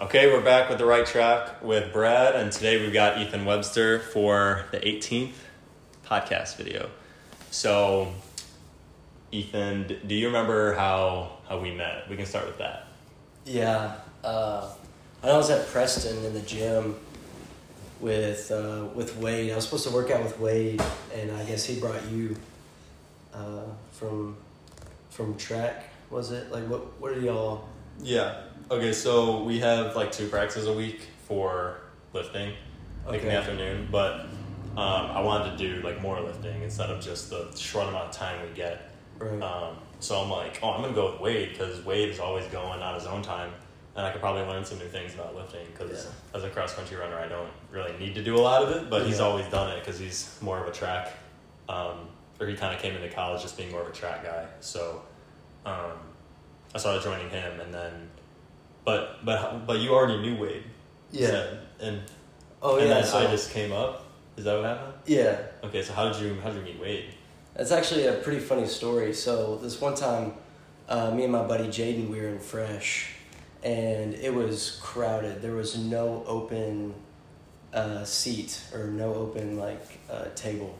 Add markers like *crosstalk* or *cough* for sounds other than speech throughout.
Okay, we're back with the right track with Brad, and today we've got Ethan Webster for the 18th podcast video. So, Ethan, do you remember how how we met? We can start with that. Yeah, uh, I was at Preston in the gym with uh, with Wade. I was supposed to work out with Wade, and I guess he brought you uh, from from track. Was it like what? What did y'all? Yeah. Okay, so we have like two practices a week for lifting, like in the afternoon. But um, I wanted to do like more lifting instead of just the short amount of time we get. Right. Um, so I'm like, oh, I'm gonna go with Wade because Wade is always going on his own time, and I could probably learn some new things about lifting. Because Yeah. as a cross country runner, I don't really need to do a lot of it, but he's always done it because he's more of a track, um, or he kind of came into college just being more of a track guy. So um, I started joining him, and then, but but but you already knew Wade, Yeah. and oh and yeah. then So, I just came up. Is that what happened? yeah. Okay, so how did you how did you meet Wade? That's actually a pretty funny story. So this one time, uh, me and my buddy Jaden, we were in Fresh, and it was crowded. There was no open uh, seat or no open like uh, table,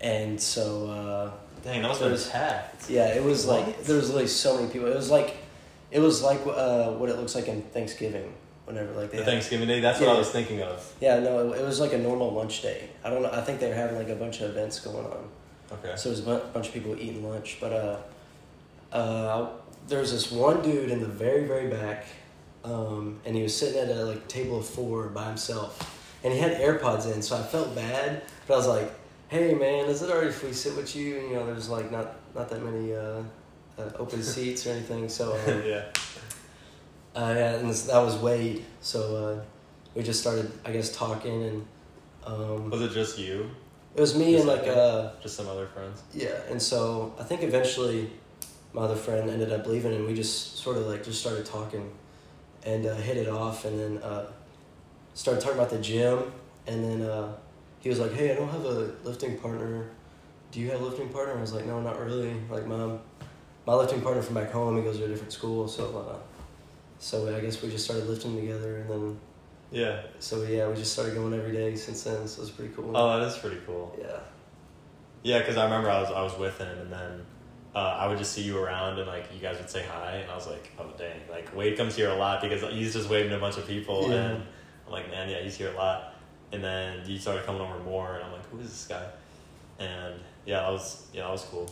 and so uh, Dang, that There's- been packed. yeah, it was like there was literally so many people. It was like, it was like uh, what it looks like in Thanksgiving. Whenever like they The have- Thanksgiving Day. That's what I was thinking of. yeah no it was like a normal lunch day. I don't know. I think they were having like a bunch of events going on. Okay. So there's a bu- bunch of people eating lunch, but uh, uh, there was this one dude in the very very back, um, and he was sitting at a like table of four by himself, and he had AirPods in, so I felt bad, but I was like, "Hey man, is it alright if we sit with you?" And you know, there's like not not that many uh, uh, open *laughs* seats or anything, so um, yeah. uh, yeah, and this, that was Wade, so uh, we just started, I guess, talking, and um, Was it just you? it was me Just and like like uh. Just some other friends? Yeah, and so I think eventually my other friend ended up leaving, and we just sort of like just started talking and uh, hit it off, and then uh, started talking about the gym, and then uh, he was like, "Hey, I don't have a lifting partner. Do you have a lifting partner?" I was like, "No, not really. Like my my lifting partner from back home, he goes to a different school, so uh, so I guess we just started lifting together, and then Yeah. so yeah, we just started going every day since then. So it was pretty cool. Oh, that is pretty cool. yeah, Yeah, because I remember I was I was with him, and then uh, I would just see you around, and like you guys would say hi, and I was like, oh dang, like Wade comes here a lot because he's just waving to a bunch of people, Yeah. and I'm like, man, yeah, he's here a lot. And then you started coming over more, and I'm like, who is this guy? And yeah, that was yeah, that was cool.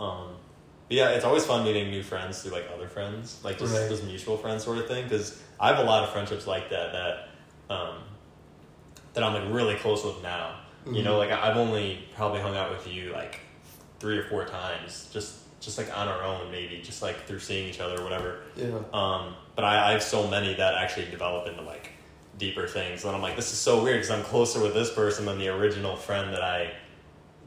Um, but yeah, it's always fun meeting new friends through like other friends, like just Right. mutual friends sort of thing. Because I have a lot of friendships like that that um, that I'm like really close with now. You know, like I- I've only probably hung out with you like three or four times, just just like on our own, maybe just like through seeing each other or whatever. yeah, Um, but I, I have so many that actually develop into like deeper things, and I'm like, this is so weird because I'm closer with this person than the original friend that I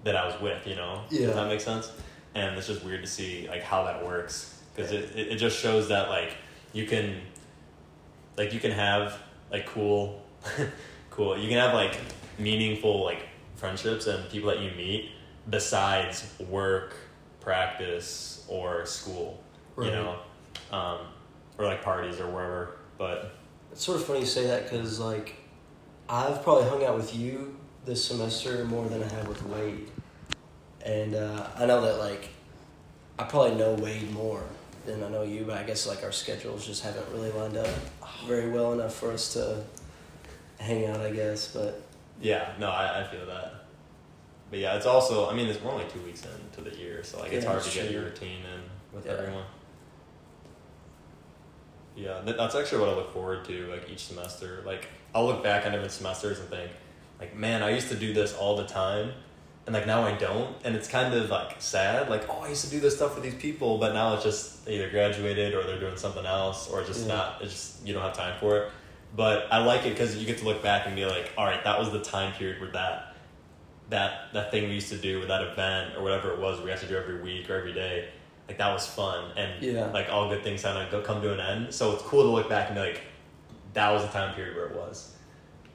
that I was with. You know, Yeah. does that make sense? And it's just weird to see like how that works. Because it, it it just shows that like you can like you can have like cool *laughs* cool you can have like meaningful like friendships and people that you meet besides work practice or school you know um, or like parties or wherever but It's sort of funny you say that because like I've probably hung out with you this semester more than I have with Wade, and uh, I know that like I probably know Wade more than I know you, but I guess like our schedules just haven't really lined up very well enough for us to hang out. I guess, but yeah no I, I feel that but yeah it's also i mean it's, we're only two weeks into the year so like it's Yeah, hard to get your routine in with Yeah. everyone yeah that, that's actually what i look forward to like each semester like i'll look back on different semesters and think like man i used to do this all the time and like now i don't and it's kind of like sad like oh i used to do this stuff with these people but now it's just they either graduated or they're doing something else or just Yeah. not it's just you don't have time for it but i like it because you get to look back and be like all right that was the time period where that that that thing we used to do with that event or whatever it was we had to do every week or every day like that was fun and Yeah. like all good things kind of come to an end so it's cool to look back and be like that was the time period where it was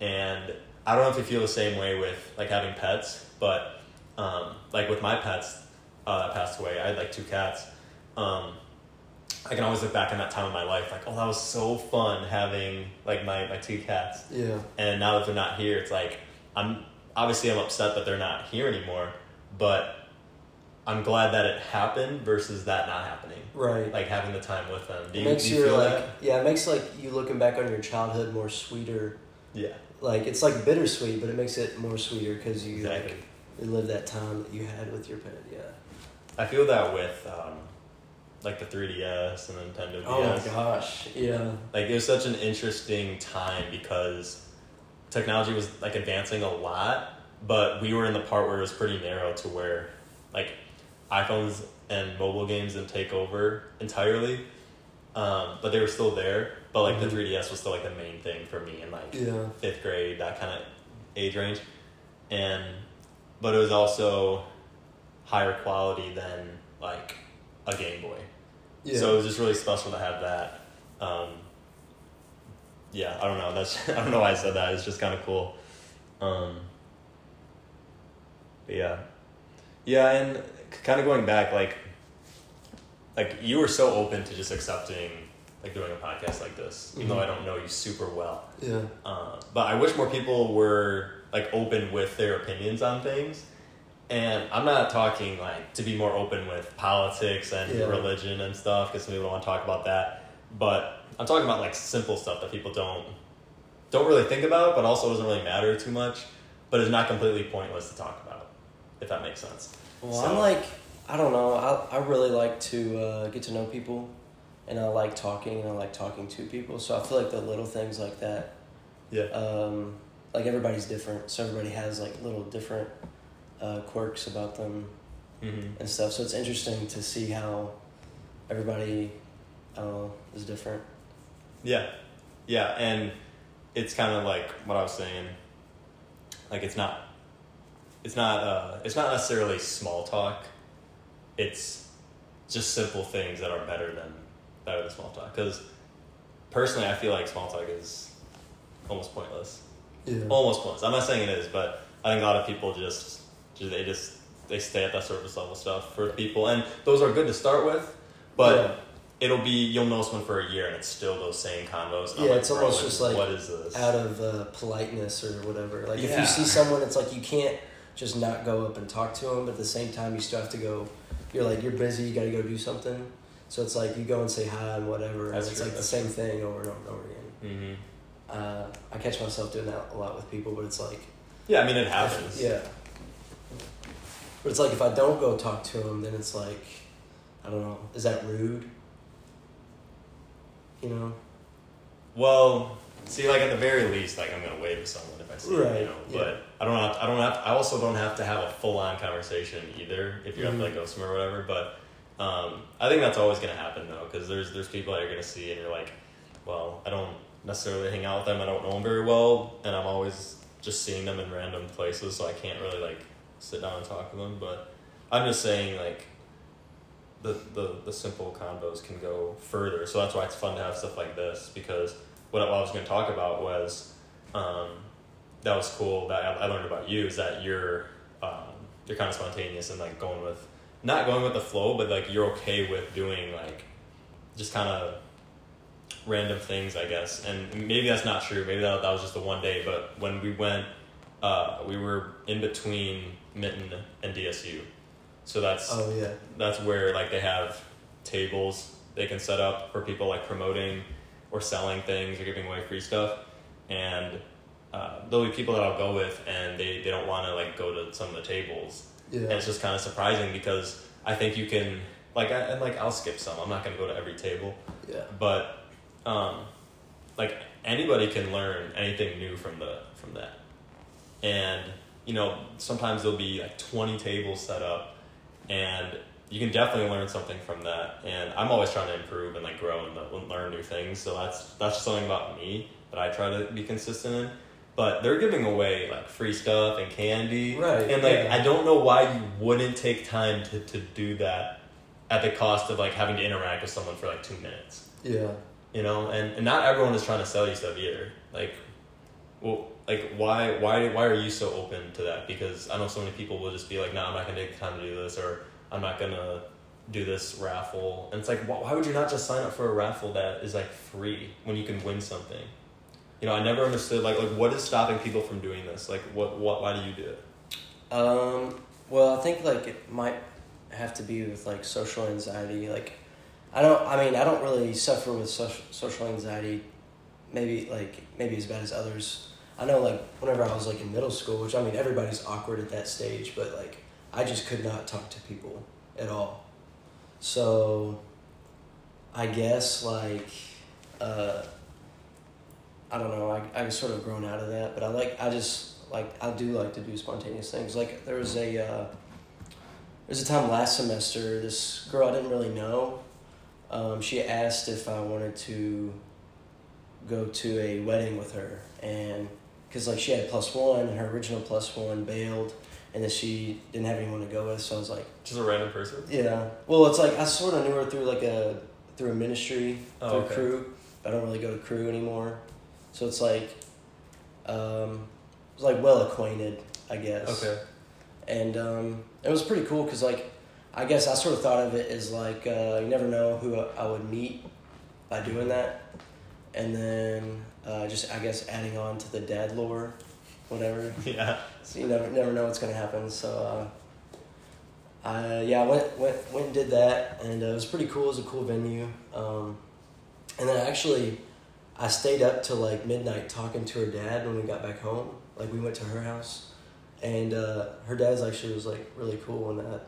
and i don't know if you feel the same way with like having pets but um, like with my pets uh, that passed away i had like two cats um, I can always look back on that time of my life, like, oh, that was so fun having like my my two cats. Yeah. And now that they're not here, it's like I'm obviously I'm upset that they're not here anymore, but I'm glad that it happened versus that not happening. Right. Like having the time with them. Do you, makes do you feel like that? yeah, it makes like you looking back on your childhood more sweeter. Yeah, Like it's like bittersweet, but it makes it more sweeter because you exactly. like you live that time that you had with your pet. Yeah. I feel that with um, like the 3DS and Nintendo DS. Oh my gosh. Yeah. Like it was such an interesting time because technology was like advancing a lot, but we were in the part where it was pretty narrow to where like iPhones and mobile games didn't take over entirely. Um, but they were still there. But like Mhm. the 3DS was still like the main thing for me in like Yeah. fifth grade, that kind of age range. And but it was also higher quality than like a Game Boy. Yeah. So it was just really special to have that. Um, yeah, I don't know. That's *laughs* I don't know why I said that. It's just kind of cool. Um, but yeah, yeah, and kind of going back, like, like you were so open to just accepting like doing a podcast like this, even though Mhm. I don't know you super well. yeah. Uh, but I wish more people were like open with their opinions on things. And I'm not talking like to be more open with politics and Yeah. religion and stuff because some people don't want to talk about that. But I'm talking about like simple stuff that people don't don't really think about, but also doesn't really matter too much. But it's not completely pointless to talk about, if that makes sense. Well, So- I'm like, I don't know. I, I really like to uh, get to know people, and I like talking, and I like talking to people. So I feel like the little things like that, Yeah. um, like everybody's different. So everybody has like little different uh, quirks about them Mm-hmm. and stuff. So it's interesting to see how everybody, I don't know, is different. Yeah, yeah, and it's kind of like what I was saying. Like it's not, it's not, uh, it's not necessarily small talk. It's just simple things that are better than better than small talk. Because personally, I feel like small talk is almost pointless. Yeah. Almost pointless. I'm not saying it is, but I think a lot of people just, just they just they stay at that surface level stuff for people, and those are good to start with. But Yeah. it'll be you'll know someone for a year and it's still those same combos. Yeah, like, it's almost just like what is this? out of uh, politeness or whatever. Like if you see someone, it's like you can't just not go up and talk to them, but at the same time, you still have to go. You're like you're busy, you got to go do something. So it's like you go and say hi and whatever. That's and it's true, like the same thing over and over and over again. hmm Uh, I catch myself doing that a lot with people, but it's like Yeah, I mean it happens. yeah. But it's like if I don't go talk to them, then it's like I don't know. Is that rude? You know. Well, see, like at the very least, like I'm gonna wave at someone if I see Right, them, you know. yeah. But I don't have. To, I don't have. To, I also don't have to have a full on conversation either if you have Mhm. to like go somewhere or whatever. But um, I think that's always gonna happen though, because there's there's people that you're gonna see and you're like, well, I don't necessarily hang out with them. I don't know them very well, and I'm always just seeing them in random places, so I can't really like sit down and talk to them. But I'm just saying like. The, the, the simple combos can go further, so that's why it's fun to have stuff like this because what I was going to talk about was um, that was cool that I, I learned about you is that you're um, you're kind of spontaneous and like going with not going with the flow, but like you're okay with doing like just kind of random things, I guess. And maybe that's not true. Maybe that, that was just the one day. But when we went, uh, we were in between Mitten and DSU, so that's Oh yeah. that's where like they have tables they can set up for people like promoting or selling things or giving away free stuff and uh, there'll be people that i'll go with and they, they don't want to like go to some of the tables Yeah. and it's just kind of surprising because i think you can like I, and like i'll skip some i'm not going to go to every table yeah. but um, like anybody can learn anything new from the from that. And you know sometimes there'll be like 20 tables set up and you can definitely learn something from that. And i'm always trying to improve and like grow and learn new things. So that's that's just something about me that i try to be consistent in. But they're giving away like free stuff and candy. Right, and like yeah. i don't know why you wouldn't take time to, to do that at the cost of like having to interact with someone for like two minutes. Yeah. You know and, and not everyone is trying to sell you stuff either like well like why why why are you so open to that because i know so many people will just be like no i'm not gonna take the time to do this or i'm not gonna do this raffle, and it's like, wh- why would you not just sign up for a raffle that is like free when you can win something? You know, I never understood like like what is stopping people from doing this? Like, what what why do you do it? Um, well, I think like it might have to be with like social anxiety. Like, I don't. I mean, I don't really suffer with social social anxiety. Maybe like maybe as bad as others. I know like whenever I was like in middle school, which I mean everybody's awkward at that stage, but like I just could not talk to people at all. So, I guess like, uh, I don't know. I I sort of grown out of that, but I like I just like I do like to do spontaneous things. Like there was a uh, there's a time last semester. This girl I didn't really know. Um, she asked if I wanted to go to a wedding with her, and because like she had plus one, and her original plus one bailed, and then she didn't have anyone to go with. So I was like, Just a random person. yeah. Well, it's like I sort of knew her through like a through a ministry Oh, through okay. crew. I don't really go to crew anymore, so it's like, um, it's like well acquainted, I guess. Okay. And um, it was pretty cool because like, I guess I sort of thought of it as like uh, you never know who I would meet by doing that, and then uh, just I guess adding on to the dad lore, whatever. *laughs* Yeah. So you never never know what's gonna happen. So uh, I yeah I went went went and did that, and uh, it was pretty cool. It was a cool venue. Um, and then actually, I stayed up till like midnight talking to her dad when we got back home. Like we went to her house, and uh, her dad's actually was like really cool. And that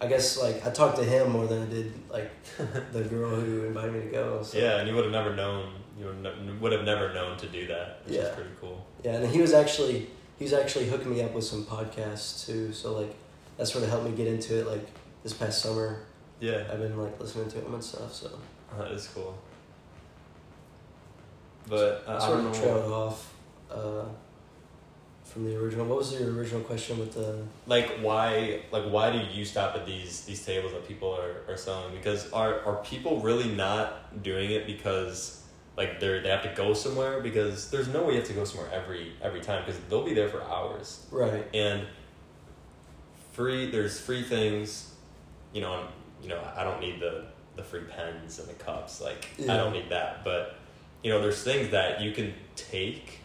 I guess like I talked to him more than I did like *laughs* the girl who invited me to go. So. Yeah, and you would have never known. You would ne- would have never known to do that, which is Yeah. pretty cool. Yeah, and he was actually he was actually hooking me up with some podcasts too. So like that sort of helped me get into it. Like this past summer, Yeah, I've been like listening to him and stuff. So that is cool. But uh, I I sort don't of trailed off uh, from the original. What was your original question with the? like why like why do you stop at these these tables that people are, are selling because are are people really not doing it because like they're they have to go somewhere because there's no way you have to go somewhere every every time because they'll be there for hours Right. and free there's free things you know I'm, you know I don't need the the free pens and the cups like I don't need that but you know there's things that you can take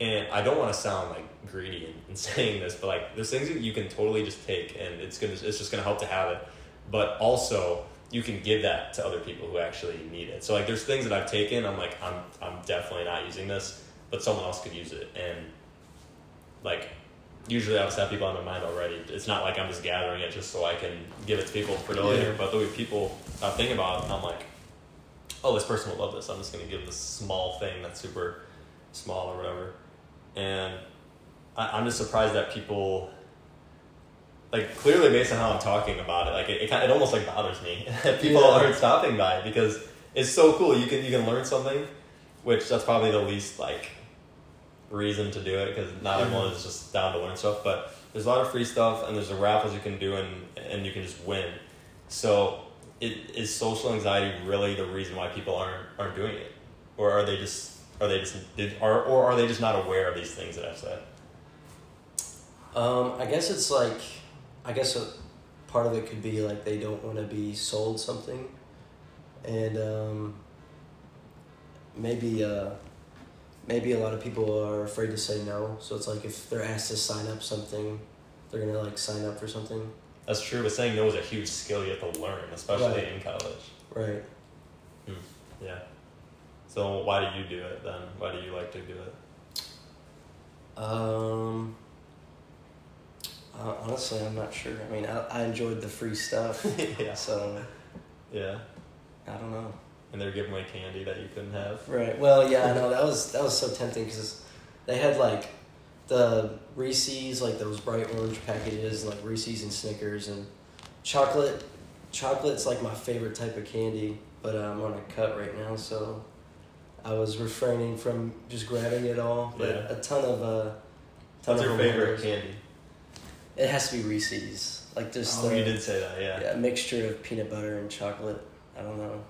and I don't want to sound like greedy in, in *laughs* saying this but like there's things that you can totally just take and it's gonna it's just gonna help to have it but also you can give that to other people who actually need it so like there's things that I've taken I'm like I'm I'm definitely not using this but someone else could use it and like usually I just have people on my mind already. It's not like I'm just gathering it just so I can give it to people for later. Yeah. But there'll be people I think about it and I'm like, oh, this person will love this. I'm just gonna give this small thing that's super small or whatever. And I, I'm just surprised that people like clearly based on how I'm talking about it, like it, it, it almost like bothers me that *laughs* people Yeah. aren't stopping by because it's so cool. You can you can learn something, which that's probably the least like reason to do it because not everyone is just down to learn stuff. But there's a lot of free stuff and there's the raffles you can do and and you can just win. So it is social anxiety really the reason why people aren't aren't doing it, or are they just are they just did are or are they just not aware of these things that I've said? Um, I guess it's like, I guess a part of it could be like they don't want to be sold something, and um, maybe uh, maybe a lot of people are afraid to say no. So it's like if they're asked to sign up something, they're gonna like sign up for something. That's true, but saying no is a huge skill you have to learn, especially Right. in college. Right. Yeah. So why do you do it then? Why do you like to do it? Um. Uh, honestly, I'm not sure. I mean, I, I enjoyed the free stuff, *laughs* yeah. so Yeah. I don't know. And they're giving away candy that you couldn't have. Right. Well, yeah, I know that was that was so tempting because they had like the Reese's, like those bright orange packages, like Reese's and Snickers and chocolate. Chocolate's like my favorite type of candy, but I'm on a cut right now, so I was refraining from just grabbing it all. But Yeah. a ton of uh, ton What's of your favorite candy? It has to be Reese's, like just Oh, the you did say that, yeah. yeah A mixture of peanut butter and chocolate. I don't know,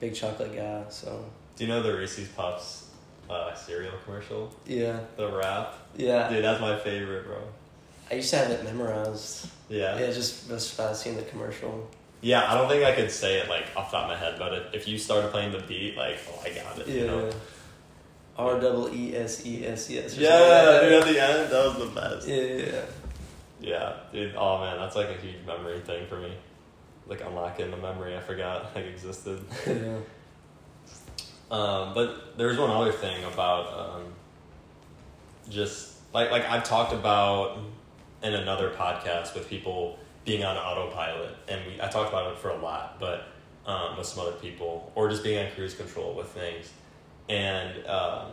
big chocolate guy, so Do you know the Reese's Puffs uh, cereal commercial? yeah, The rap? yeah. Dude, that's my favorite, bro. I used to have it memorized. Yeah. Yeah, just just by seeing the commercial. Yeah, I don't think I could say it like off the top of my head, but if, you started playing the beat, like, oh, I got it. Yeah. You know? R double E S E S E S. Yeah, dude, at the end, that was the best. Yeah, yeah, yeah. Yeah, dude. Oh man, that's like a huge memory thing for me. Like unlocking the memory I forgot like existed. *laughs* yeah. Um, but there's one other thing about um, just like like I've talked about in another podcast with people being on autopilot, and we I talked about it for a lot, but um, with some other people, or just being on cruise control with things, and um,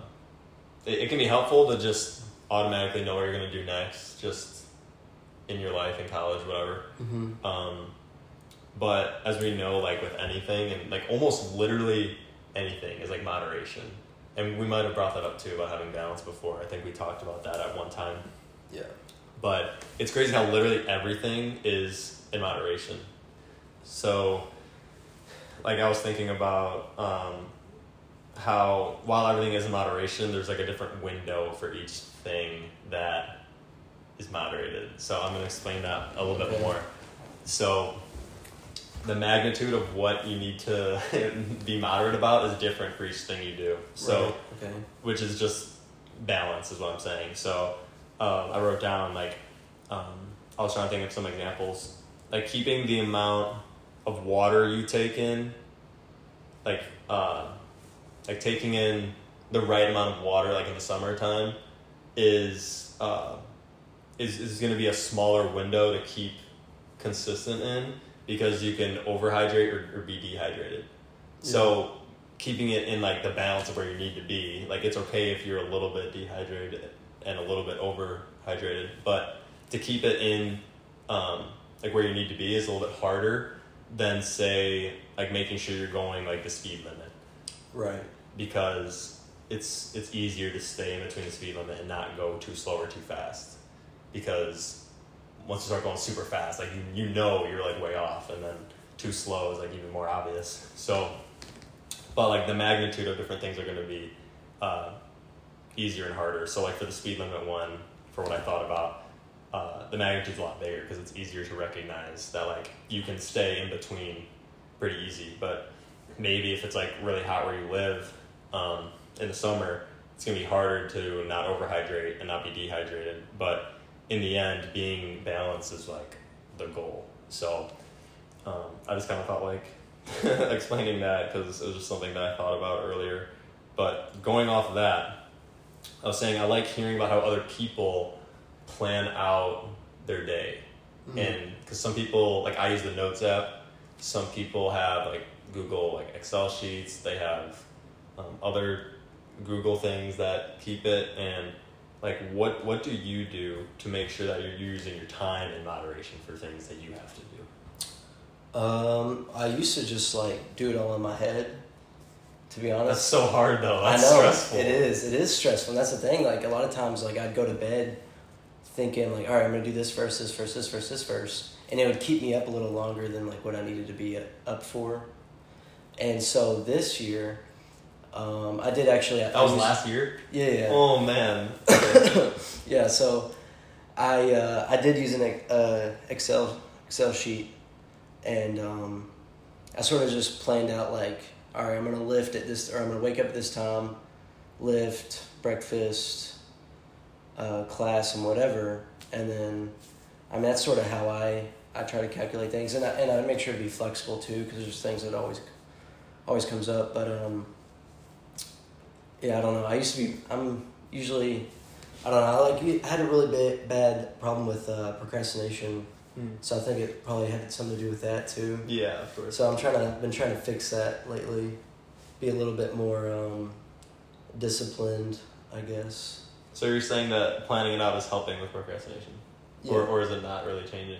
it, it can be helpful to just automatically know what you're gonna do next, just in your life, in college, whatever. Mm-hmm. Um, but as we know, like with anything, and like almost literally anything is like moderation. And we might have brought that up too about having balance before. I think we talked about that at one time. Yeah. But it's crazy how literally everything is in moderation. So, like I was thinking about um, how while everything is in moderation, there's like a different window for each thing that is moderated. So I'm gonna explain that a little bit more. So the magnitude of what you need to *laughs* be moderate about is different for each thing you do. So Right, okay. which is just balance is what I'm saying. So um, I wrote down like um, I was trying to think of some examples, like keeping the amount of water you take in, like uh, like taking in the right amount of water, like in the summertime, is uh, is is going to be a smaller window to keep consistent in because you can overhydrate or, or be dehydrated. So keeping it in like the balance of where you need to be. Like it's okay if you're a little bit dehydrated and a little bit over hydrated, but to keep it in um, like where you need to be is a little bit harder than say like making sure you're going like the speed limit. Right. because it's it's easier to stay in between the speed limit and not go too slow or too fast. Because once you start going super fast like you, you know you're like way off and then too slow is like even more obvious. So but like the magnitude of different things are going to be uh, easier and harder so like for the speed limit one for what i thought about uh, the magnitude's a lot bigger because it's easier to recognize that like you can stay in between pretty easy but maybe if it's like really hot where you live um, in the summer, it's gonna be harder to not overhydrate and not be dehydrated. But in the end, being balanced is like the goal. So um, I just kind of felt like *laughs* explaining that because it was just something that I thought about earlier. But going off of that, I was saying I like hearing about how other people plan out their day. Mhm. and because some people like i use the notes app. Some people have like google like excel sheets. They have um, other google things that keep it. And like what what do you do to make sure that you're using your time in moderation for things that you have to do? Um, I used to just like do it all in my head. To be honest, that's so hard though I know stressful it is. It is stressful. And that's the thing. Like a lot of times, like I'd go to bed thinking like, all right, I'm gonna do this verse, this verse, this verse, this verse, and it would keep me up a little longer than like what I needed to be up for. And so this year, um, I did actually. that was last year Yeah, yeah. oh man *coughs* yeah, so I uh, I did use an uh, Excel Excel sheet, and um, I sort of just planned out like, all right, I'm gonna lift at this, or I'm gonna wake up at this time, lift, breakfast, uh, class, and whatever, and then, I mean that's sort of how I I try to calculate things, and I and I make sure to be flexible too, because there's things that always always comes up, but um. Yeah, I don't know. I used to be. I'm usually I don't know. I like I had a really bad, bad problem with uh, procrastination, so I think it probably had something to do with that too. yeah of course So I'm trying to been trying to fix that lately, be a little bit more um, disciplined, I guess. so you're saying that planning it out is helping with procrastination or, Yeah. or is it not really changing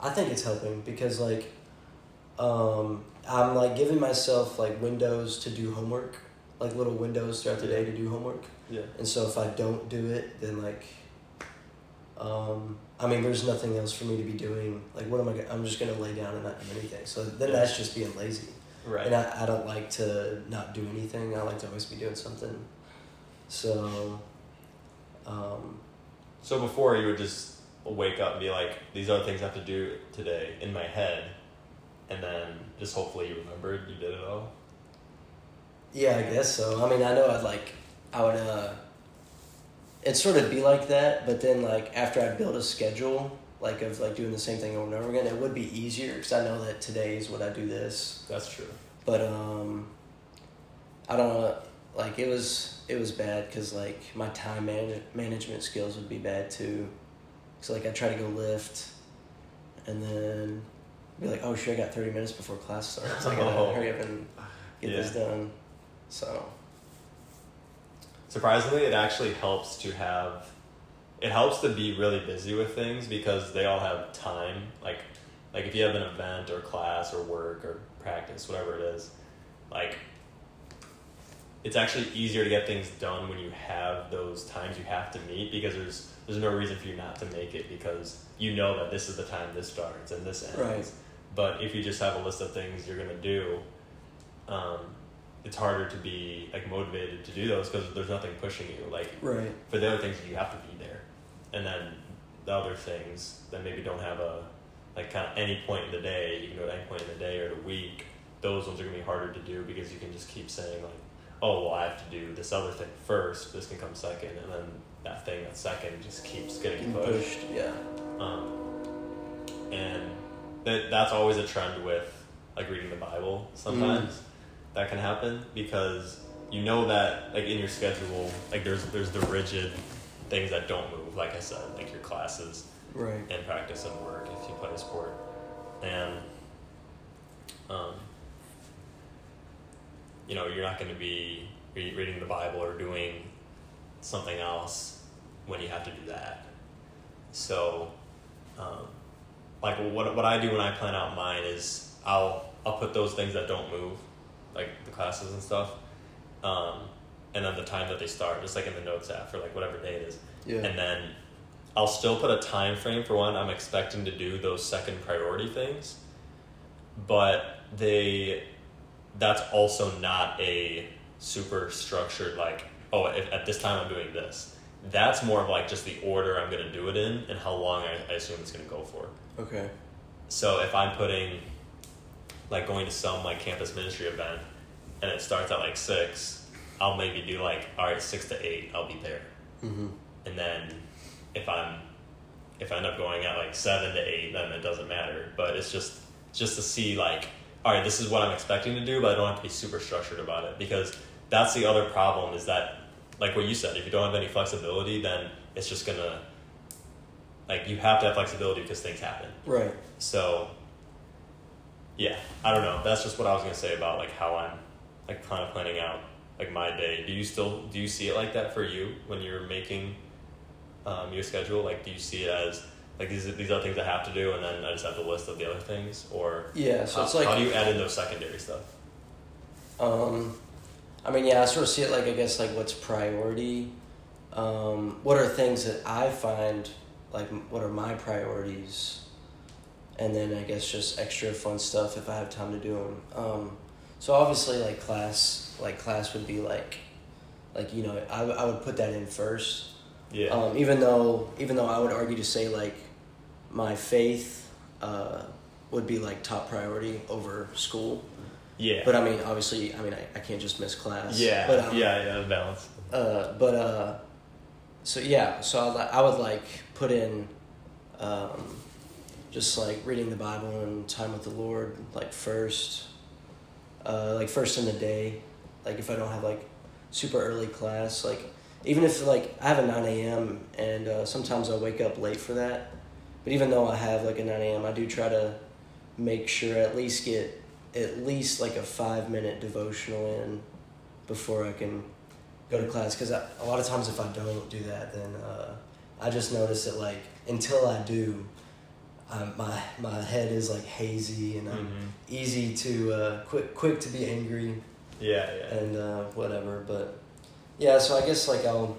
I think it's helping because like, um, I'm like giving myself like windows to do homework, like little windows throughout the day to do homework. yeah And so if I don't do it, then like, um, I mean, there's nothing else for me to be doing. Like, what am I? Gonna, I'm just gonna lay down and not do anything. So then that's just being lazy. right And I, I don't like to not do anything. I like to always be doing something. So, um, So before you would just wake up and be like, these are the things I have to do today in my head, and then just hopefully you remembered you did it all. Yeah, I guess so. I mean, I know I'd like, I would, uh, it'd sort of be like that, but then like after I build a schedule, like of like doing the same thing over and over again, it would be easier because I know that today is what I do this. That's true. But um, I don't know. Like it was, it was bad because like my time man- management skills would be bad too. So like I try to go lift, and then be like, oh shit, I got thirty minutes before class starts. I gotta *laughs* Oh. hurry up and get Yeah. this done. So Surprisingly, it actually helps to have. It helps to be really busy with things because they all have time. Like, like if you have an event or class or work or practice, whatever it is, like. It's actually easier to get things done when you have those times you have to meet because there's there's no reason for you not to make it because you know that this is the time this starts and this ends. Right. But if you just have a list of things you're gonna do, um, it's harder to be like motivated to do those because there's nothing pushing you. Like right. for the other things, you have to be there, and then the other things that maybe don't have a like kind of any point in the day. You can go at any point in the day or the week. Those ones are gonna be harder to do because you can just keep saying like, oh well, I have to do this other thing first. This can come second, and then that thing that's second just keeps getting pushed. pushed. Yeah. Um, and that that's always a trend with like reading the Bible. Sometimes that can happen because you know that like in your schedule, like there's there's the rigid things that don't move. Like I said, like your classes Right. and practice and work if you play a sport, and um, you know you're not going to be re- reading the Bible or doing something else when you have to do that. So, um, like what what I do when I plan out mine is I'll I'll put those things that don't move, like the classes and stuff, um, and then the time that they start, just like in the notes app for like whatever day it is, Yeah. and then I'll still put a time frame for when I'm expecting to do those second priority things, but they that's also not a super structured like oh if, at this time I'm doing this. That's more of like just the order I'm gonna do it in and how long I, I assume it's gonna go for. okay. So if I'm putting like going to some like campus ministry event and it starts at like six, I'll maybe do like all right six to eight I'll be there Mm-hmm. and then if I'm if I end up going at like seven to eight, then it doesn't matter. But it's just just to see like, all right, this is what I'm expecting to do, but I don't have to be super structured about it because that's the other problem is that like what you said, if you don't have any flexibility, then it's just gonna like you have to have flexibility because things happen. Right. So yeah, I don't know. That's just what I was gonna say about like how I'm like kind of planning out like my day. Do you still do you see it like that for you when you're making um, your schedule? Like, do you see it as like these these are things I have to do, and then I just have the list of the other things, or Yeah. So how, it's like how do you add in those secondary stuff? Um, I mean, yeah, I sort of see it like I guess like what's priority. Um, what are things that I find like what are my priorities, and then I guess just extra fun stuff if I have time to do them. Um, so obviously, like class, like class would be like, like you know, I, I would put that in first. Yeah, Um, even though even though I would argue to say like my faith uh, would be like top priority over school. yeah, But I mean, obviously, I mean, I, I can't just miss class. yeah, But, um, yeah, yeah, balance. Uh, but uh, so yeah, so I, I would like put in, um, just like reading the Bible and time with the Lord, like first, uh, like first in the day, like if I don't have like super early class, like even if like I have a nine a.m. and uh, sometimes I wake up late for that, but even though I have like a nine a.m., I do try to make sure I at least get at least like a five minute devotional in before I can go to class because a lot of times if I don't do that then uh, I just notice that like until I do um, my my head is like hazy and I'm hmm easy to uh, quick quick to be angry. Yeah, yeah, and uh, whatever but yeah so I guess like I'll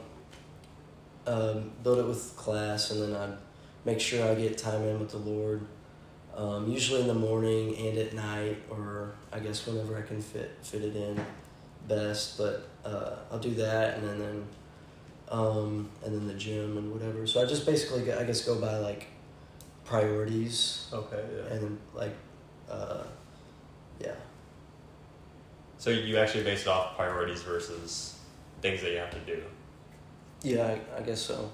um, build it with class and then I make sure I get time in with the Lord um, usually in the morning and at night or I guess whenever I can fit fit it in best but uh, I'll do that and then, then um, and then the gym and whatever. So I just basically I guess go by like priorities okay, yeah, and like uh, yeah. So you actually base it off priorities versus things that you have to do. Yeah, I, I guess so.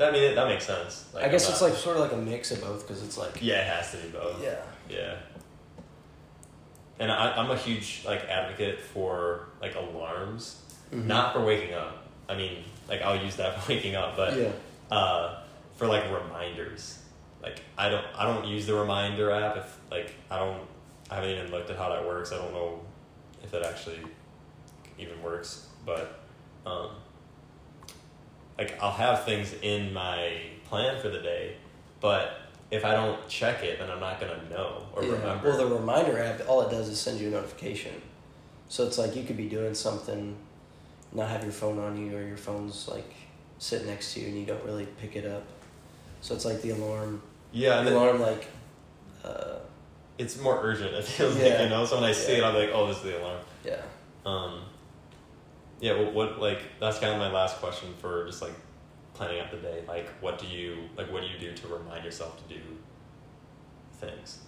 I mean, that makes sense. I guess I'm it's like sort of like a mix of both because it's like yeah, it has to be both. yeah. Yeah. And I, I'm a huge like advocate for like alarms, Mhm. not for waking up. I mean, like I'll use that *laughs* for waking up, but yeah. uh, for like reminders. Like I don't I don't use the reminder app if like I don't I haven't even looked at how that works. I don't know if it actually even works, but um, like I'll have things in my plan for the day, but if I don't check it, then I'm not gonna know or yeah. remember. Well, the reminder app, all it does is send you a notification. So it's like you could be doing something, not have your phone on you, or your phone's like sitting next to you and you don't really pick it up. So it's like the alarm. yeah, and the then alarm like. Uh, it's more urgent. It feels like you know. So when I see it, Yeah. I'm like, oh, this is the alarm. yeah. Um, yeah, well, what like that's kind of my last question for just like planning out the day. Like, what do you like? What do you do to remind yourself to do things,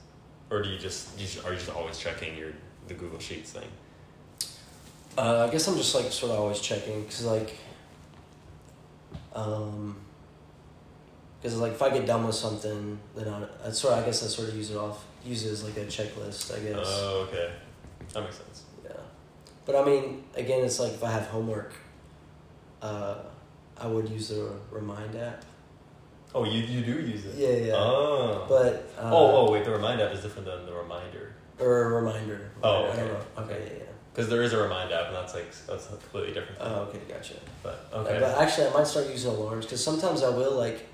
or do you just you just, are you just always checking your the Google Sheets thing? Uh, I guess I'm just like sort of always checking because like, um, because like if I get done with something, then I, I sort of I guess I sort of use it off use it as like a checklist. I guess. Oh, okay, that makes sense. yeah, but I mean, again, it's like if I have homework, uh, I would use the Remind app. Oh, you you do use it. Yeah, yeah. Oh. But uh, oh, oh, wait. The remind app is different than the reminder or a reminder. Oh, I don't okay. know. Okay, yeah, yeah. because there is a remind app, and that's like that's a completely different. Thing. Oh, okay, gotcha. But Uh, okay. But actually, I might start using alarms because sometimes I will like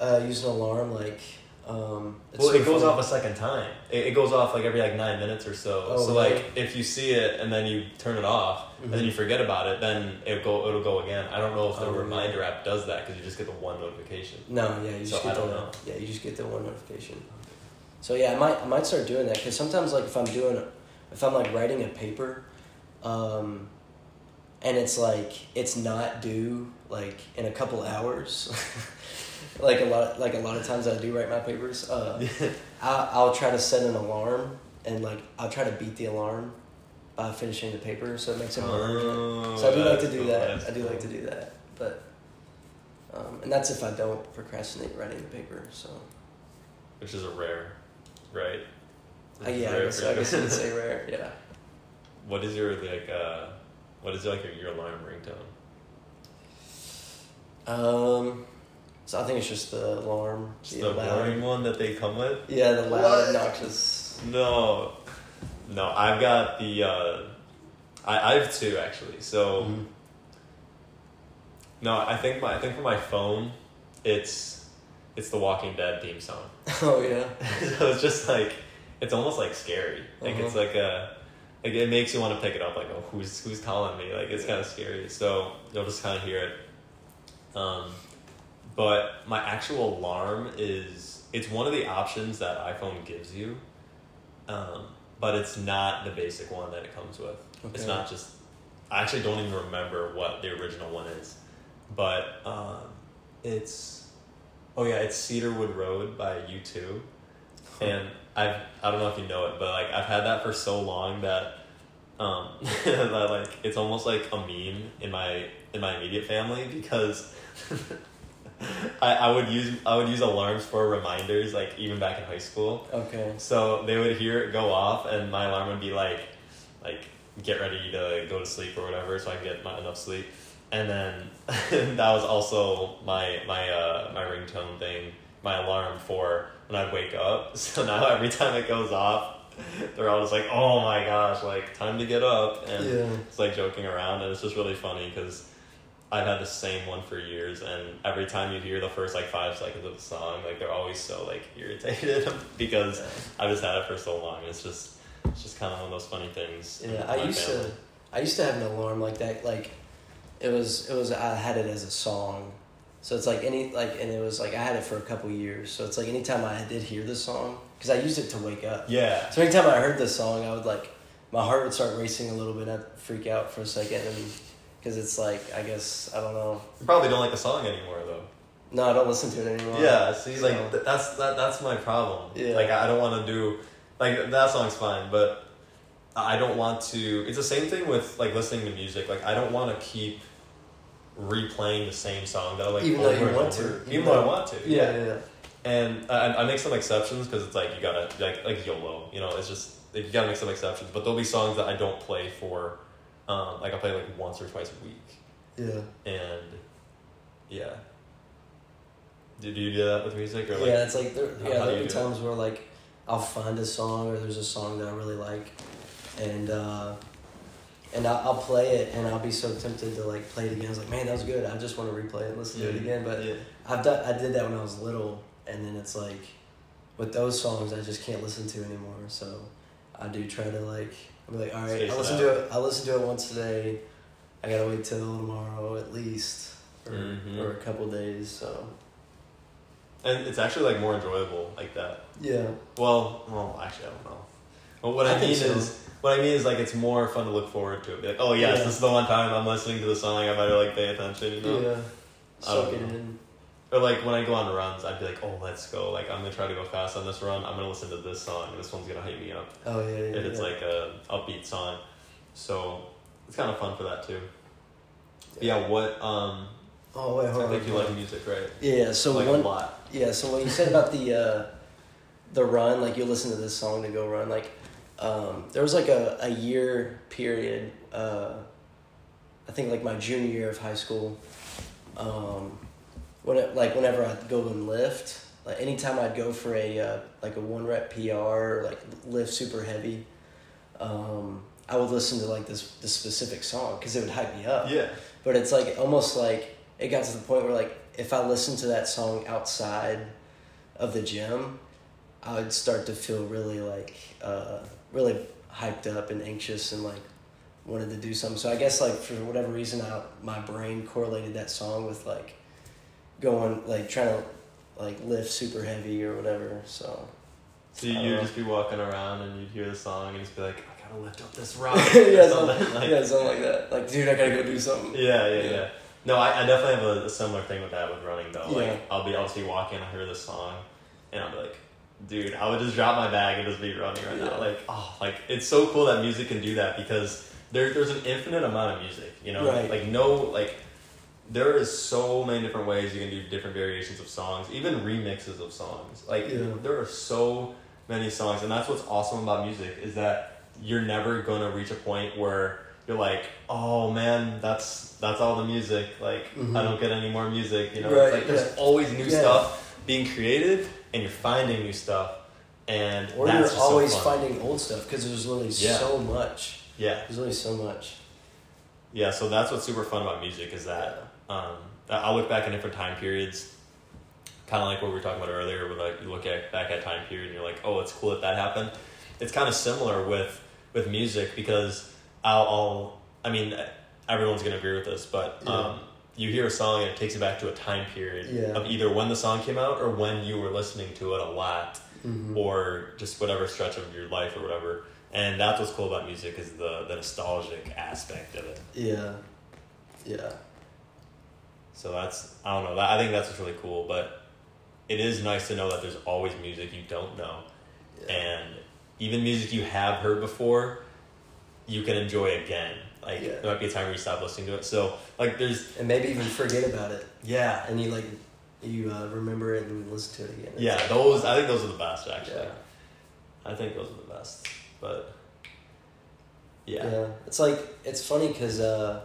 uh, use an alarm like. Um, it's Well, it goes funny. off a second time. It, it goes off like every like nine minutes or so. Oh, so really? like if you see it and then you turn it off and then Mhm. you forget about it, then it'll go it'll go again. I don't know if the Oh, reminder app does that because you just get the one notification. No, yeah, you just get I don't the know. yeah, you just get the one notification. So yeah, I might I might start doing that because sometimes like if I'm doing if I'm like writing a paper, um, and it's like it's not due like in a couple hours. *laughs* like a lot like a lot of times I do write my papers. Uh, *laughs* I, I'll try to set an alarm and like I'll try to beat the alarm by finishing the paper, so it makes it more urgent. Oh, So I do like to do cool, that. that's I do like to do that, but um, and that's if I don't procrastinate writing the paper. So Which is a rare, right? uh, yeah, I rare guess, I guess you would say *laughs* rare. Yeah. What is your like uh, what is like your, your alarm ringtone? Um, so I think it's just the alarm. Just the boring one that they come with? Yeah, the loud, What? obnoxious. No, no. I've got the. Uh, I I have two actually. So Mhm. no, I think my I think for my phone, it's it's the Walking Dead theme song. *laughs* Oh yeah. *laughs* so it's just like it's almost like scary. Like Uh-huh. it's like a like it makes you want to pick it up. Like oh who's who's calling me? Like it's kind of scary. So you'll just kind of hear it. Um, but my actual alarm is it's one of the options that iPhone gives you. Um, but it's not the basic one that it comes with. It's not just. I actually don't even remember what the original one is, but um, it's. Oh yeah, it's Cedarwood Road by U two, and I've I don't know if you know it, but like I've had that for so long that. Um, *laughs* that like it's almost like a meme in my in my immediate family because *laughs* I, I would use I would use alarms for reminders like even back in high school. Okay. So they would hear it go off, and my alarm would be like, like get ready to go to sleep or whatever, so I can get my, enough sleep. And then *laughs* that was also my my uh, my ringtone thing, my alarm for when I wake up. *laughs* So now every time it goes off, they're all just like, "Oh my gosh, like time to get up!" And Yeah. it's like joking around, and it's just really funny because. I've had the same one for years, and every time you hear the first like five seconds of the song, like they're always so like irritated *laughs* because I've just had it for so long. It's just it's just kind of one of those funny things. Yeah, I used family. to. I used to have an alarm like that. Like, it was. It was. I had it as a song, so it's like any like, and it was like I had it for a couple years. So it's like anytime I did hear the song, because I used it to wake up. Yeah, So anytime I heard the song, I would like, my heart would start racing a little bit. I'd freak out for a second, and because it's like I guess I don't know. you probably don't like the song anymore though. No, I don't listen to it anymore. Yeah, see, like th- that's that that's my problem. Yeah. Like I don't want to do Like that song's fine, but I don't want to. It's the same thing with like listening to music. Like I don't want to keep replaying the same song that I like Even though you want over. to. Even though I want to. Yeah, yeah, yeah. And I, I make some exceptions because it's like you gotta like like YOLO. You know, it's just like, you gotta make some exceptions. But there'll be songs that I don't play for. Um, like I play like once or twice a week, Yeah. and yeah. Do, do you do that with music or like? yeah, it's like there. How, yeah, there'll be times where like I'll find a song or there's a song that I really like, and uh, and I'll, I'll play it and I'll be so tempted to like play it again. I was like, man, that was good. I just want to replay it and listen to it again. But yeah. I've done I did that when I was little, and then it's like with those songs I just can't listen to anymore. So I do try to like I'm like, all right, I it listen to it. I listen to it once today. I gotta wait till tomorrow at least, or Mhm. or a couple days. So And it's actually like more enjoyable like that. yeah, Well, well, actually, I don't know. But what I, I mean so. is, what I mean is like it's more fun to look forward to it. Be like, oh yes, Yeah. this is the one time I'm listening to the song. I better like pay attention, you know. yeah, suck it in. Or like when I go on runs, I'd be like, oh, let's go. Like I'm gonna try to go fast on this run. I'm gonna listen to this song. This one's gonna hype me up. Oh yeah, yeah. If it's yeah. like a upbeat song, so it's kind of fun for that too. But yeah. What? Um. Oh wait, hold I on. think you like music, right? Yeah, so like one a lot. Yeah, so what you said about the uh, the run, like you listen to this song to go run, like um, there was like a, a year period, uh, I think like my junior year of high school, um, when it, like whenever I'd go and lift, like anytime I'd go for a uh, like a one rep PR, or, like lift super heavy, um, I would listen to like this this specific song because it would hype me up Yeah. but it's like almost like it got to the point where like if I listened to that song outside of the gym, I would start to feel really like uh, really hyped up and anxious and like wanted to do something. So I guess like for whatever reason, I, my brain correlated that song with like going like trying to like lift super heavy or whatever. So So you, you'd just be walking around and you'd hear the song and just be like, I gotta lift up this *laughs* rock. yeah, something. Like, yeah, something like that. Like, dude, I gotta go do something. Yeah, yeah, Yeah. yeah. No, I, I definitely have a, a similar thing with that with running though. Yeah. Like I'll be I'll just be walking, I'll hear this song, and I'll be like, dude, I would just drop my bag and just be running right Yeah. now. Like oh, like it's so cool that music can do that because there there's an infinite amount of music. You know, Right. like no like. There is so many different ways you can do different variations of songs, even remixes of songs. Like Yeah. there are so many songs, and that's what's awesome about music is that you're never gonna reach a point where you're like, oh man, that's that's all the music. Like Mhm. I don't get any more music. You know, Right, it's like there's yeah. always new Yeah. stuff being created, and you're finding new stuff, and Or that's you're so always fun. finding old stuff because there's literally so much. Yeah, There's really so much. yeah. So that's what's super fun about music is that um, I'll look back in different time periods, kind of like what we were talking about earlier, where like you look at back at time period and you're like, oh, it's cool that that happened. It's kind of similar with with music because I'll, I'll I mean, everyone's gonna agree with this, but Yeah. um, you hear a song and it takes you back to a time period Yeah. of either when the song came out or when you were listening to it a lot Mhm. or just whatever stretch of your life or whatever. And that's what's cool about music is the, the nostalgic aspect of it. Yeah. Yeah. So that's I don't know. That, I think that's what's really cool. But it is nice to know that there's always music you don't know, yeah. and even music you have heard before, you can enjoy again. Like Yeah. there might be a time where you stop listening to it. So like there's And maybe even forget about it. yeah And you like, you uh, remember it and listen to it again. It's yeah like- those I think those are the best actually. Yeah. I think those are the best. But yeah, Yeah. It's like, it's funny because uh,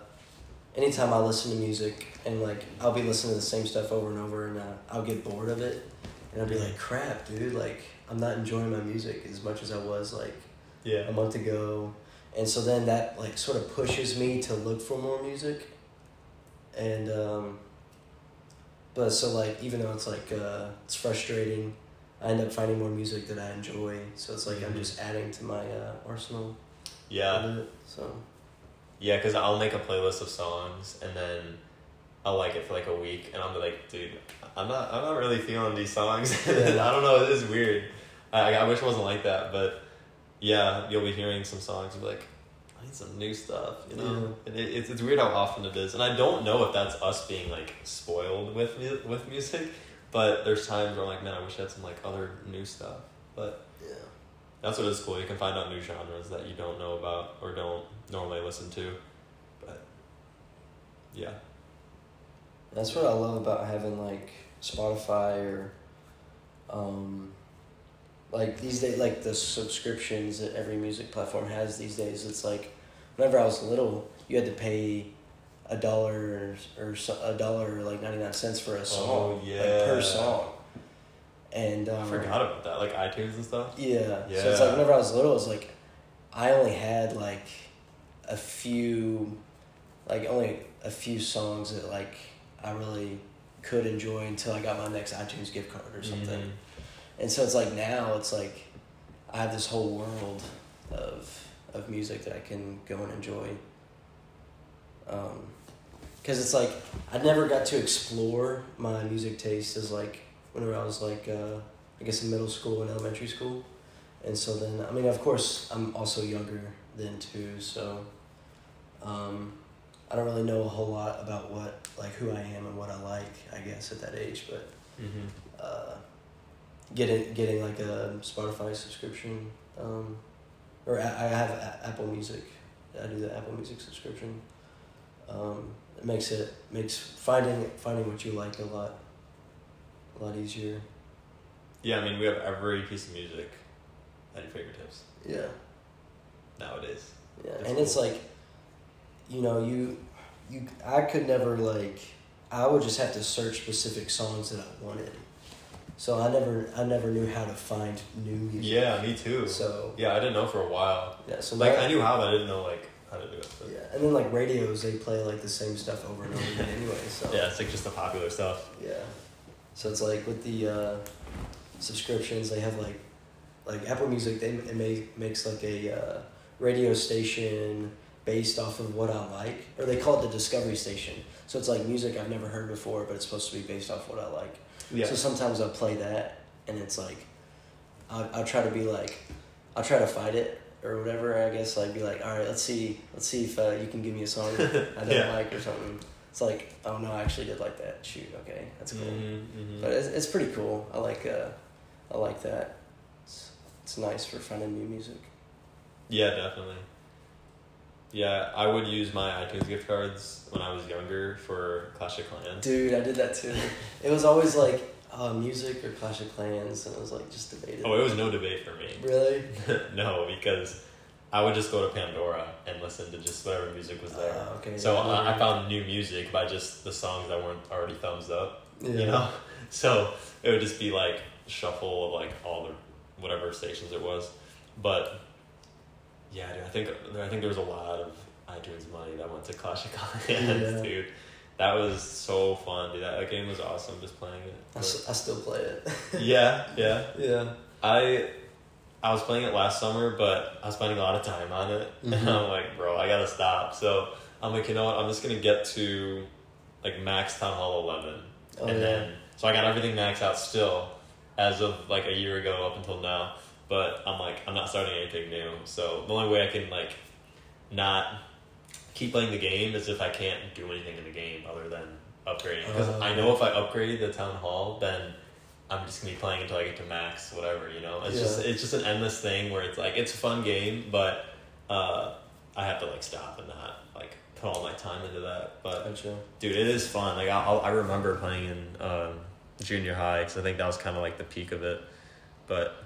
anytime I listen to music and like, I'll be listening to the same stuff over and over and uh, I'll get bored of it. And I'll be like, crap, dude, like, I'm not enjoying my music as much as I was like yeah, a month ago. And so then that like sort of pushes me to look for more music. And um but so like even though it's like uh it's frustrating, I end up finding more music that I enjoy. So it's like I'm Mhm. just adding to my uh arsenal. yeah. of it. So Yeah, because I'll make a playlist of songs and then I'll like it for like a week and I'll be like, dude, I'm not, I'm not really feeling these songs. *laughs* Yeah. I don't know, it is weird. I, I wish it wasn't like that, but yeah, you'll be hearing some songs and be like, I need some new stuff, you know. And it, it's it's weird how often it is, and I don't know if that's us being like spoiled with with music, but there's times where I'm like, man, I wish I had some like other new stuff, but yeah. That's what is cool. You can find out new genres that you don't know about or don't normally listen to. But yeah. That's what I love about having like Spotify or um like these days like the subscriptions that every music platform has these days it's like whenever I was little you had to pay a dollar or, or so- a dollar or like 99 cents for a song Oh, like per song and um, I forgot about that. Like iTunes and stuff. yeah. yeah. So it's like whenever I was little, it was like I only had like a few, like only a few songs that like I really could enjoy until I got my next iTunes gift card or something. Mhm. And so it's like now it's like I have this whole world of of music that I can go and enjoy. Um, because it's like I never got to explore my music taste as like whenever I was like uh, I guess in middle school and elementary school, and so then I mean of course I'm also younger then too so. Um, I don't really know a whole lot about what like who I am and what I like I guess at that age, but Mhm. uh, getting getting like a Spotify subscription, um, or I, I have a- Apple Music. I do the Apple Music subscription. Um, it makes it makes finding finding what you like a lot a lot easier. Yeah, I mean, we have every piece of music at your fingertips Yeah, nowadays. yeah, That's and it's like, you know, you you I could never like I would just have to search specific songs that I wanted. So I never I never knew how to find new music. Yeah, me too. So Yeah, I didn't know for a while. yeah, so Like now- I knew how, but I didn't know like how to do it. But Yeah, and then like radios, they play like the same stuff over and over again anyway. So yeah, it's like just the popular stuff. yeah. So it's like with the uh, subscriptions, they have like like Apple Music. They it may, makes like a uh, radio station based off of what I like, or they call it the Discovery Station. So it's like music I've never heard before, but it's supposed to be based off what I like. Yeah. So sometimes I'll play that, and it's like, I'll, I'll try to be like, I'll try to fight it or whatever. I guess like be like, all right, let's see, let's see if uh, you can give me a song *laughs* I don't Yeah. like or something. It's like, oh no, I actually did like that. Shoot, okay, that's cool. Mhm, mhm. But it's, it's pretty cool. I like uh, I like that. It's, it's nice for finding new music. Yeah, definitely. Yeah, I would use my iTunes gift cards when I was younger for Clash of Clans. Dude, I did that too. it was always like uh, music or Clash of Clans, and it was like just debated. Oh, it was no debate for me. really? *laughs* no, because I would just go to Pandora and listen to just whatever music was there. Uh, okay. so yeah, uh, I found new music by just the songs that weren't already thumbs up. yeah. You know, *laughs* so it would just be like shuffle of like all the whatever stations it was, but yeah, dude, I think I think there was a lot of iTunes money that went to Clash of *laughs* Clans, Yeah. dude. That was so fun, dude. That, that game was awesome. Just playing it. I, s- I still play it. *laughs* yeah, yeah. yeah. I I was playing it last summer, but I was spending a lot of time on it, Mhm. *laughs* and I'm like, bro, I gotta stop. So I'm like, you know what? I'm just gonna get to like max Town Hall 11, Oh, and yeah. then so I got everything maxed out still, as of like a year ago up until now. But I'm like, I'm not starting anything new. So the only way I can like not keep playing the game is if I can't do anything in the game other than upgrading. Because Oh, I know if I upgrade the town hall, then I'm just gonna be playing until I get to max, whatever. You know, it's just it's just an endless thing where it's like it's a fun game, but uh, I have to like stop and not like put all my time into that. But Gotcha. dude, it is fun. Like I, I remember playing in um, junior high because I think that was kind of like the peak of it. But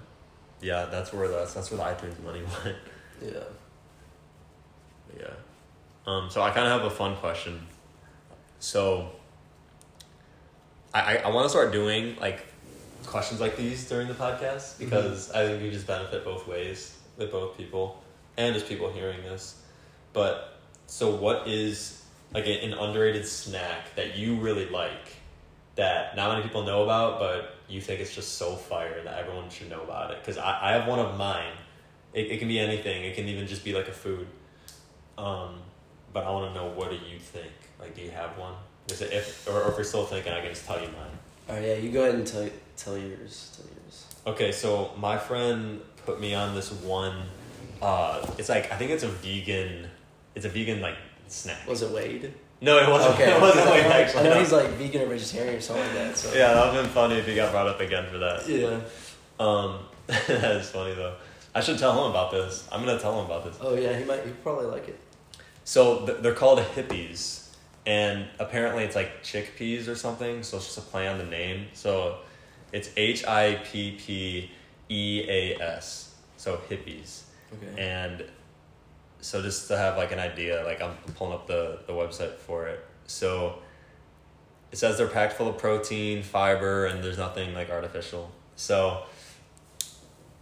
yeah, that's where that's that's where the iTunes money *laughs* went. Yeah. Yeah. Um, so I kind of have a fun question. So I, I, I want to start doing like questions like these during the podcast because I think we just benefit both ways with both people and just people hearing this. But so what is like an underrated snack that you really like that not many people know about, but you think it's just so fire that everyone should know about it? Because I, I have one of mine. It, it can be anything. It can even just be like a food. Um, but I want to know what do you think? Like, do you have one? Is it if or, or if you're still thinking, I can just tell you mine. All right. Yeah. You go ahead and tell tell yours. Tell yours. Okay, so my friend put me on this one. Uh, it's like I think it's a vegan. It's a vegan like snack. Was it Wade? No, it wasn't. Okay. *laughs* It wasn't I like know- I know no. he's like vegan or vegetarian or something like that. So Yeah, that would have been funny if he got brought up again for that. Yeah. Um, *laughs* that is funny though. I should tell him about this. I'm gonna tell him about this. Oh yeah, he might. He probably like it. So th- they're called Hippeas, and apparently it's like chickpeas or something. So it's just a play on the name. So it's H I P P E A S. So Hippeas, Okay. and so just to have like an idea, like I'm pulling up the the website for it. So it says they're packed full of protein, fiber, and there's nothing like artificial. So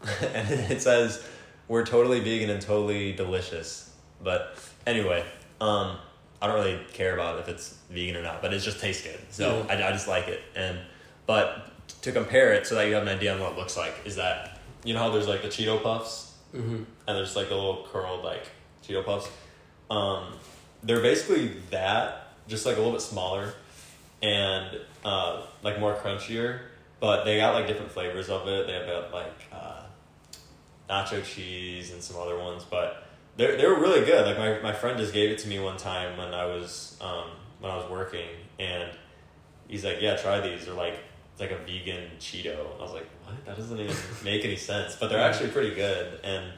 *laughs* and it says we're totally vegan and totally delicious. But anyway, um, I don't really care about if it's vegan or not, but it just tastes good. So. I, I just like it. And but to compare it so that you have an idea on what it looks like is that you know how there's like the Cheeto puffs Mm-hmm. and there's like a little curled like Cheeto puffs. Um, they're basically that, just like a little bit smaller, and uh, like more crunchier. But they got like different flavors of it. They have like uh, nacho cheese and some other ones, but they they were really good. Like my my friend just gave it to me one time when I was um, when I was working, and he's like, "Yeah, try these." They're like it's like a vegan Cheeto. I was like, "What? That doesn't even make any sense." But they're actually pretty good, and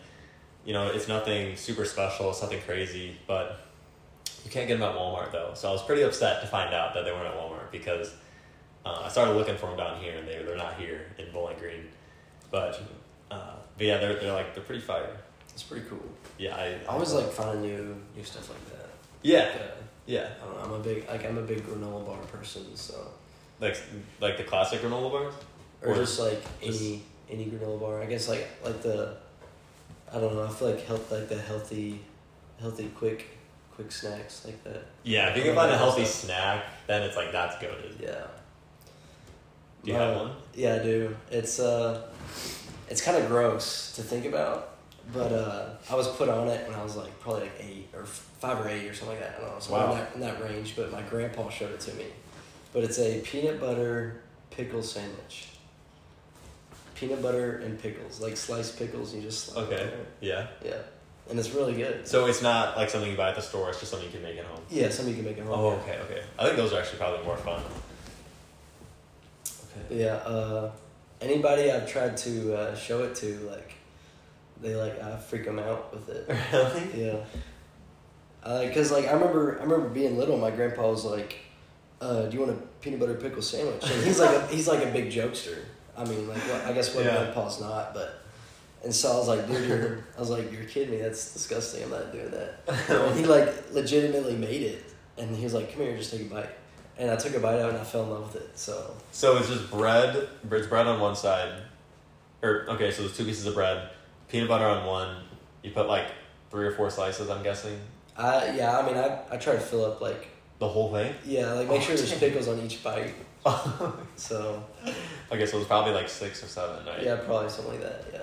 you know, it's nothing super special. It's nothing crazy, but you can't get them at Walmart though. So I was pretty upset to find out that they weren't at Walmart because uh, I started looking for them down here, and they they're not here in Bowling Green. But uh, but yeah, they're they're like they're pretty fire. It's pretty cool. Yeah, I I always like finding new new stuff like that. yeah Like, uh, yeah I don't know. I'm a big like I'm a big granola bar person, so like like the classic granola bars. or, Or just like just- any any granola bar. I guess like like the I don't know. I feel like health like the healthy healthy quick quick snacks like that. Yeah, if you can find a healthy stuff. snack, then it's like that's goaded. Yeah. Do you have one? Yeah, I do. It's uh, it's kind of gross to think about, but uh, I was put on it when I was like probably like eight or five or eight or something like that. I don't know, somewhere Wow. in, that, in that range. But my grandpa showed it to me. But it's a peanut butter pickle sandwich. Peanut butter and pickles, like sliced pickles. You just it Okay. Yeah. Yeah, and it's really good. So it's not like something you buy at the store. It's just something you can make at home. Yeah, something you can make at home. Oh, okay, okay. I think those are actually probably more fun. Okay. Yeah, uh, anybody I've tried to uh, show it to, like, they like I freak them out with it. *laughs* Really? Yeah. Uh, Cause like I remember, I remember being little. My grandpa was like, uh, "Do you want a peanut butter pickle sandwich?" And he's like, a, he's like a big jokester. I mean, like well, I guess what Yeah. grandpa's not, but. And so I was like, dude, you're, I was like, you're kidding me. That's disgusting. I'm not doing that. *laughs* And he like legitimately made it, and he was like, "Come here, just take a bite." And I took a bite out, and I fell in love with it. So So it's just bread. It's bread on one side, or okay. So there's two pieces of bread, peanut butter on one. You put like three or four slices. I'm guessing I yeah, I mean, I I try to fill up like the whole thing. yeah, like make Oh, sure there's *laughs* pickles on each bite. *laughs* So okay, so it's probably like six or seven, right? yeah, probably something like that. Yeah,